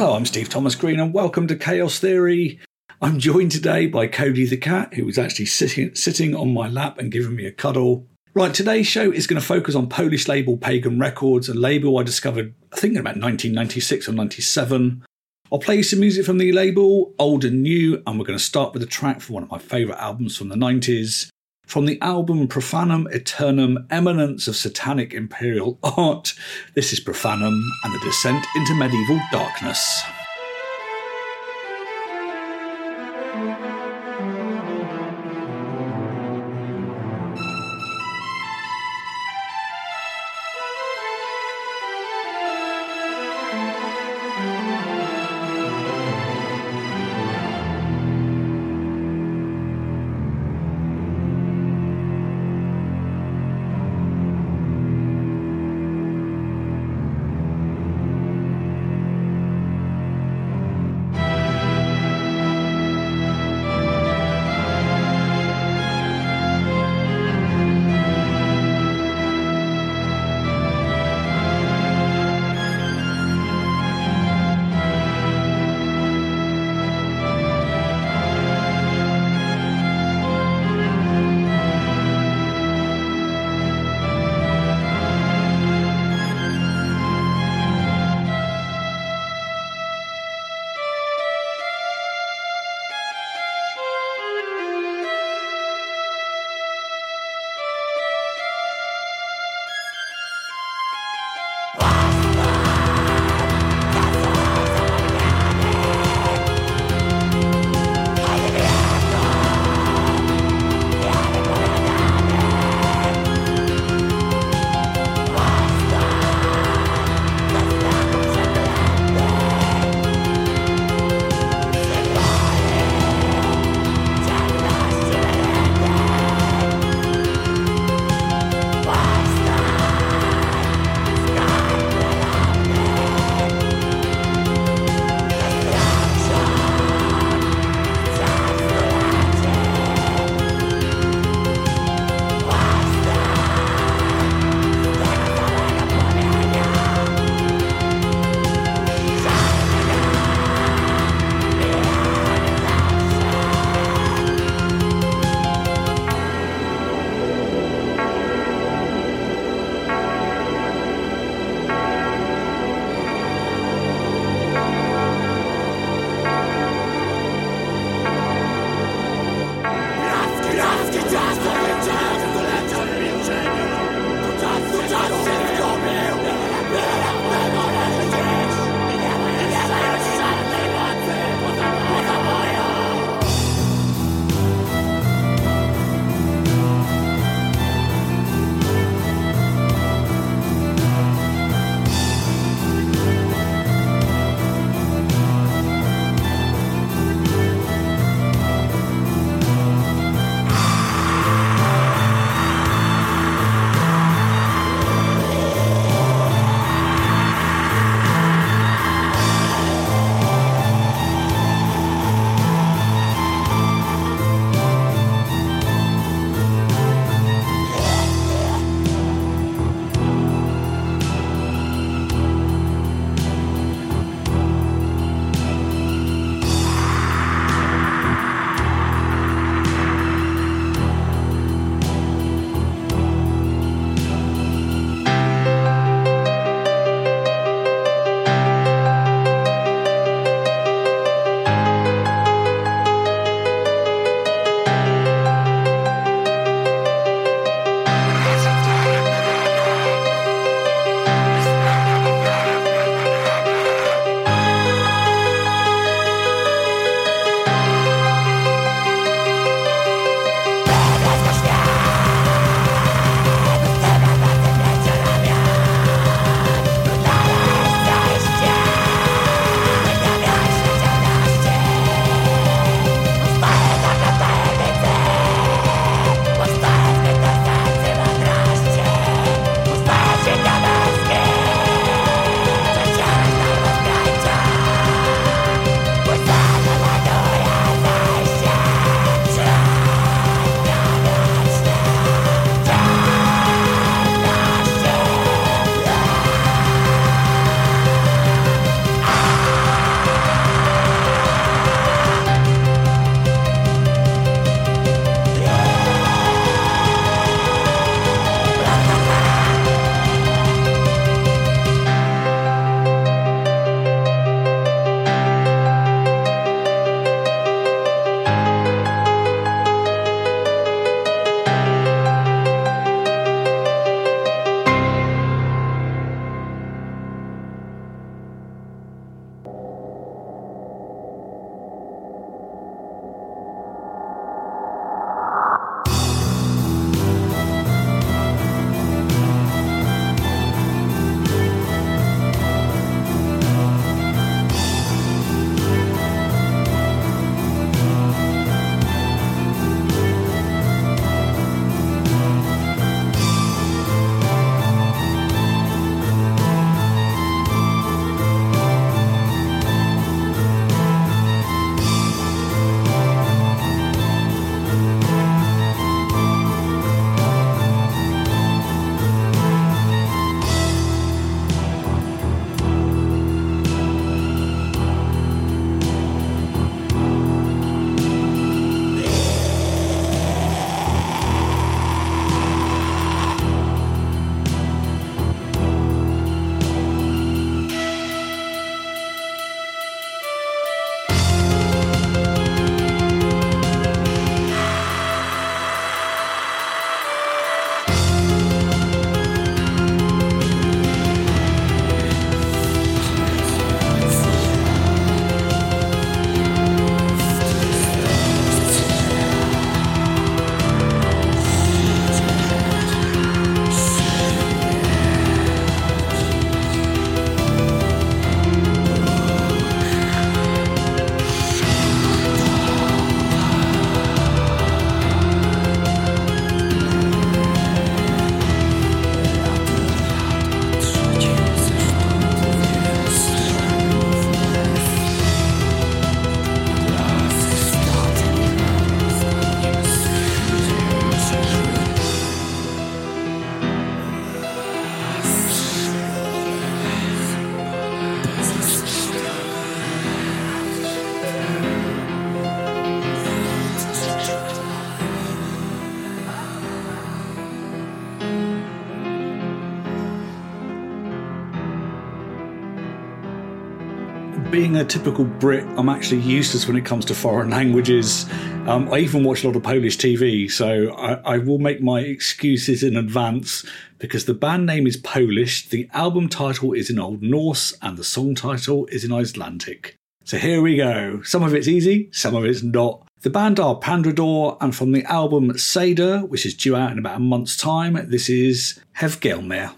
Hello, I'm Steve Thomas Green, and welcome to Chaos Theory. I'm joined today by Cody the cat, who is actually sitting sitting on my lap and giving me a cuddle. Right, today's show is going to focus on Polish label Pagan Records, a label I discovered, I think, in about 1996 or 97. I'll play some music from the label, old and new, and we're going to start with a track from one of my favourite albums from the 90s. From the album Profanum Aeternum Eminence of Satanic Imperial Art, this is Profanum and the Descent into Medieval Darkness. Being a typical Brit, I'm actually useless when it comes to foreign languages. Um, I even watch a lot of Polish TV, so I, I will make my excuses in advance because the band name is Polish, the album title is in Old Norse, and the song title is in Icelandic. So here we go. Some of it's easy, some of it's not. The band are Pandrador, and from the album Seder, which is due out in about a month's time, this is Hvergelmir.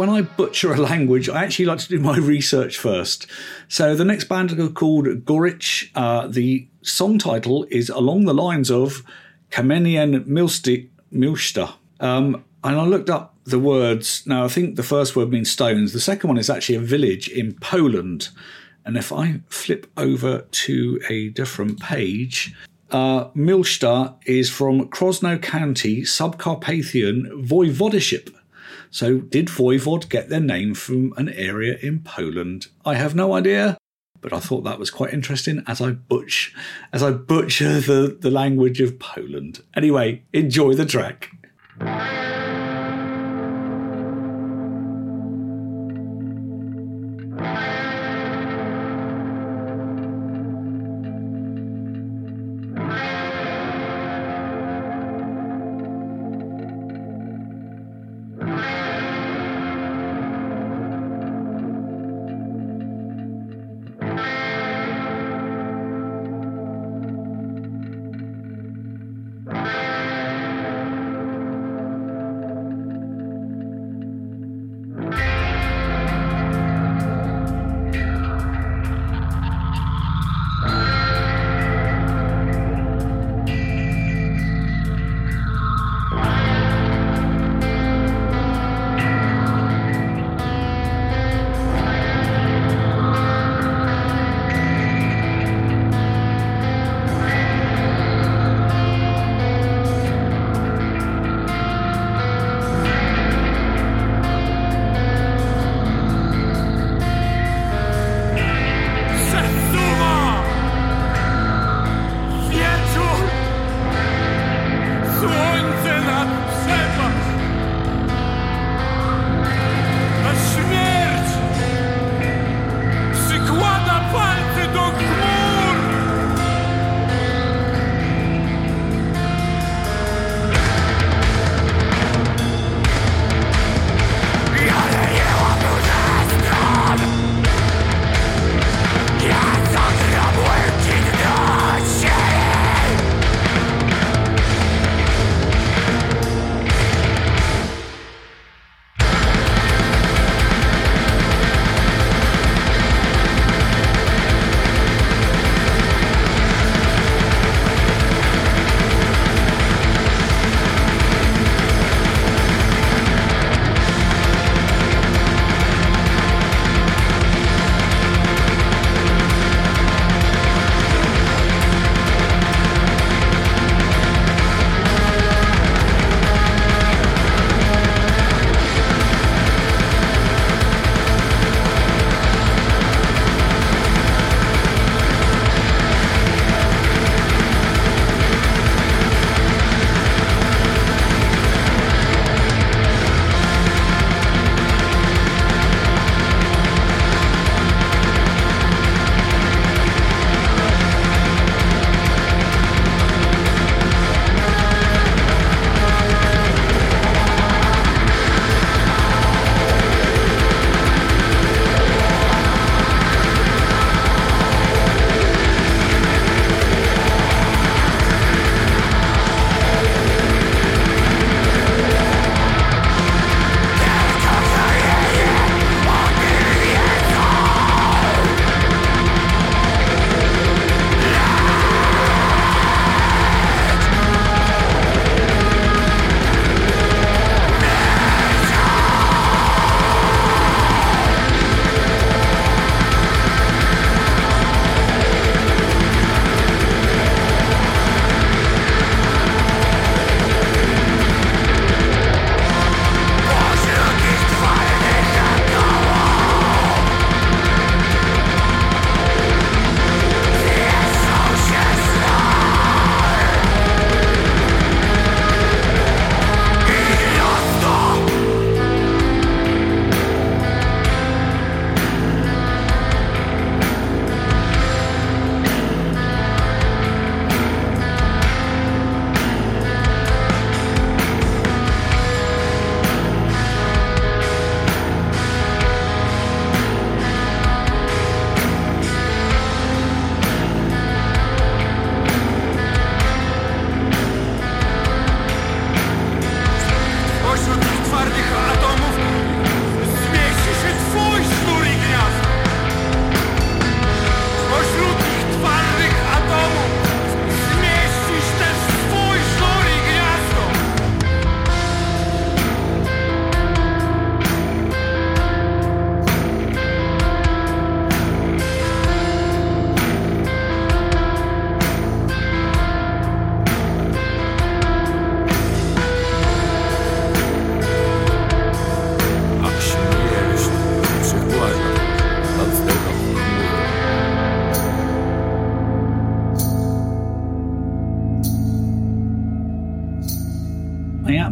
When I butcher a language, I actually like to do my research first. So the next band are called Gorycz. Uh, the song title is along the lines of Kamienie Milcza. Um, and I looked up the words. Now, I think the first word means stones. The second one is actually a village in Poland. And if I flip over to a different page, uh, Milcza is from Krosno County, Subcarpathian Voivodeship. So, did Voivod get their name from an area in Poland? I have no idea, but I thought that was quite interesting as I butch as I butcher the, the language of Poland. Anyway, enjoy the track.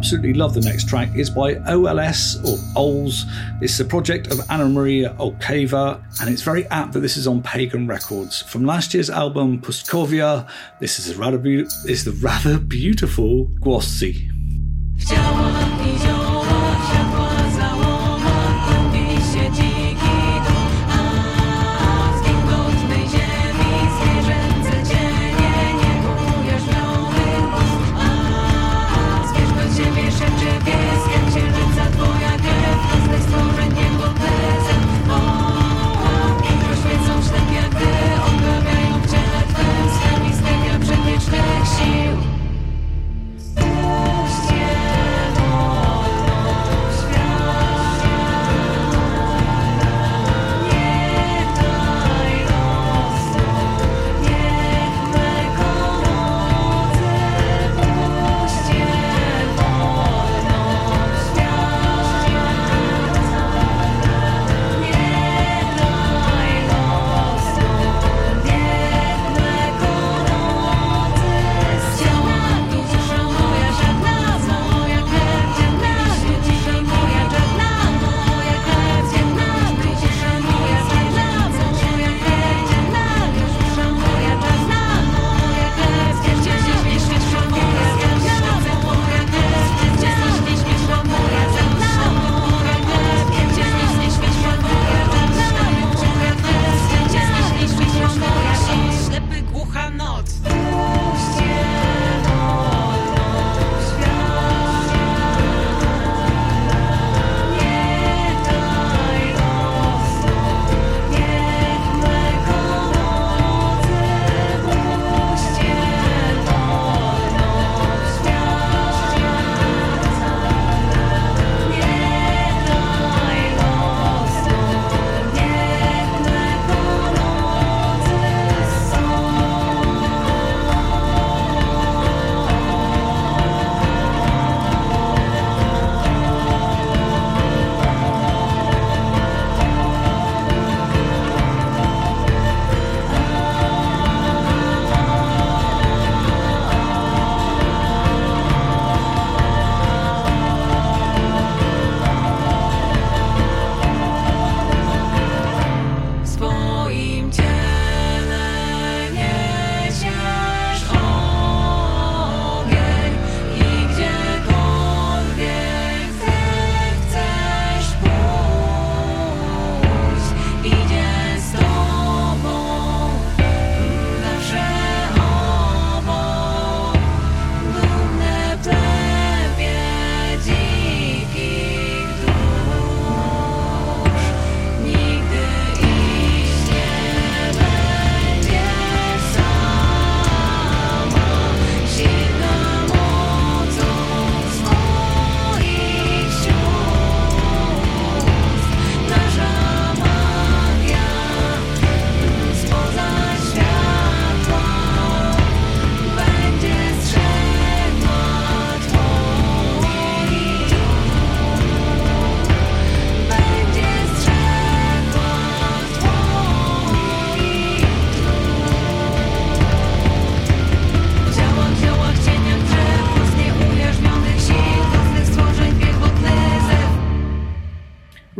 Absolutely love the next track. is by OLS or OLS. It's a project of Anna Maria Olchawa, and it's very apt that this is on Pagan Records. From last year's album Pustkowia, this is a rather, be- is the rather beautiful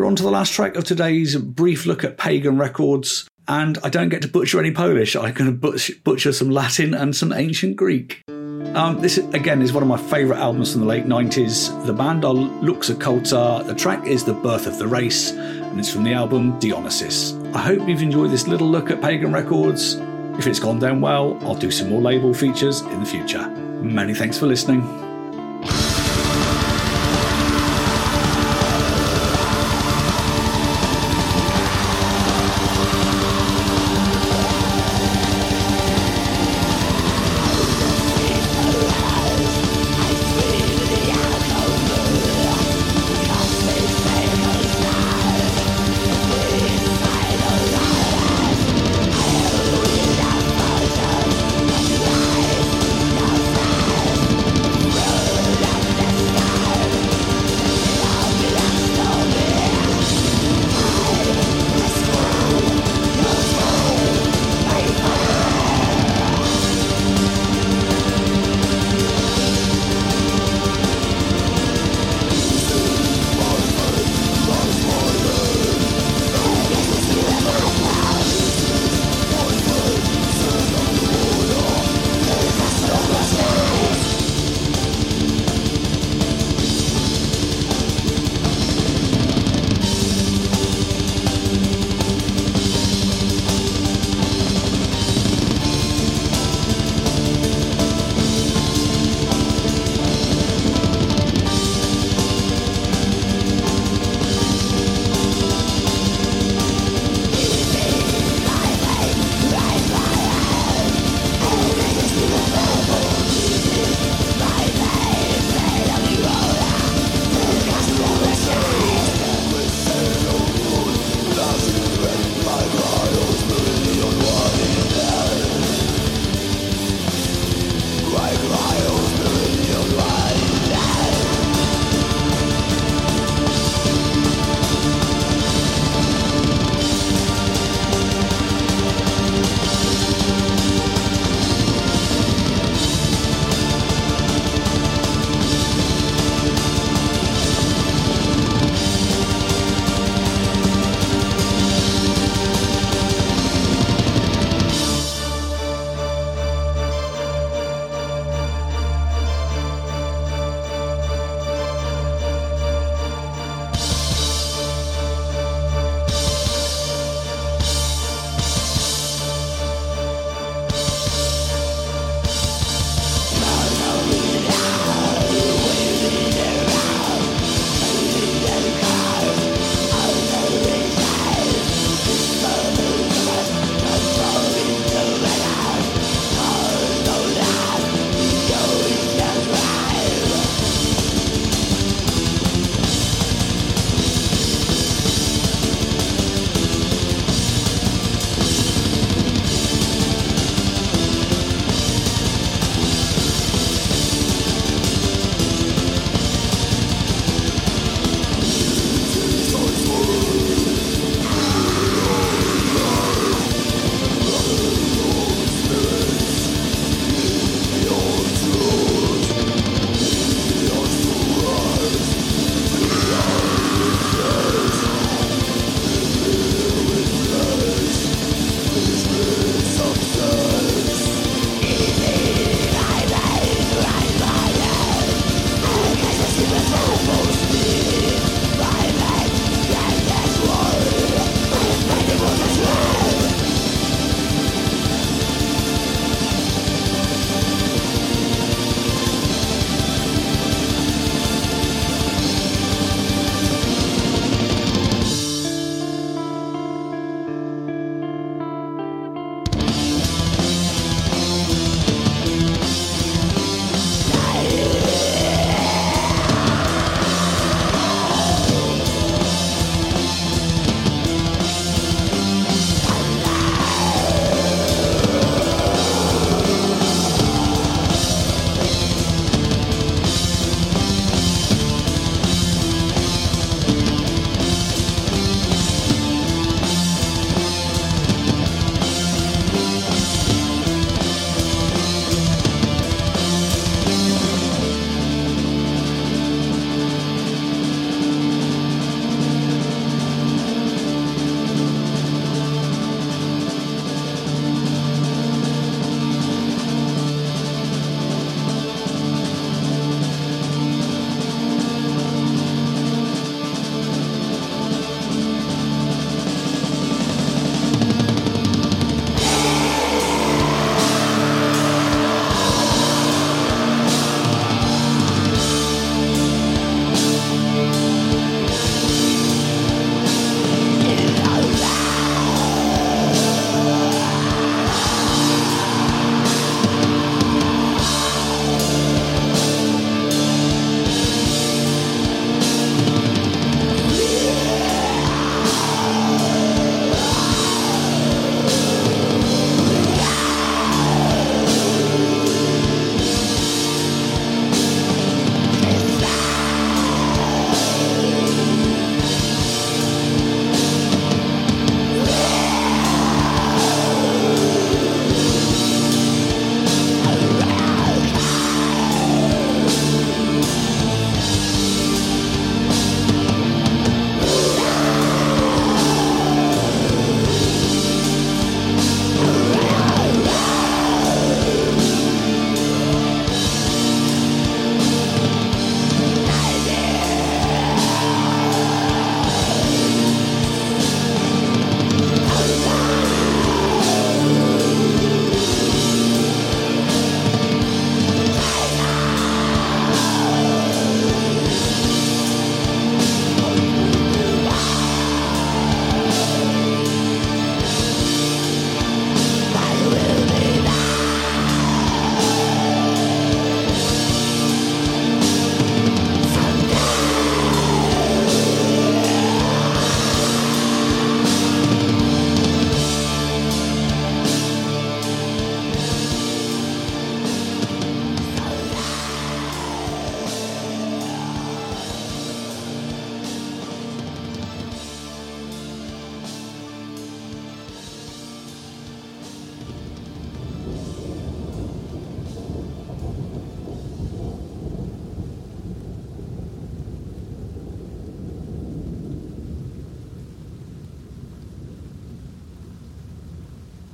Głosy. to the last track of today's brief look at pagan records. And I don't get to butcher any Polish. I'm going to butcher some Latin and some ancient Greek. Um, this, again, is one of my favourite albums from the late 90s. The band are Lux Occulta. The track is The Birth of the Race, and it's from the album Dionysos. I hope you've enjoyed this little look at pagan records. If it's gone down well, I'll do some more label features in the future. Many thanks for listening.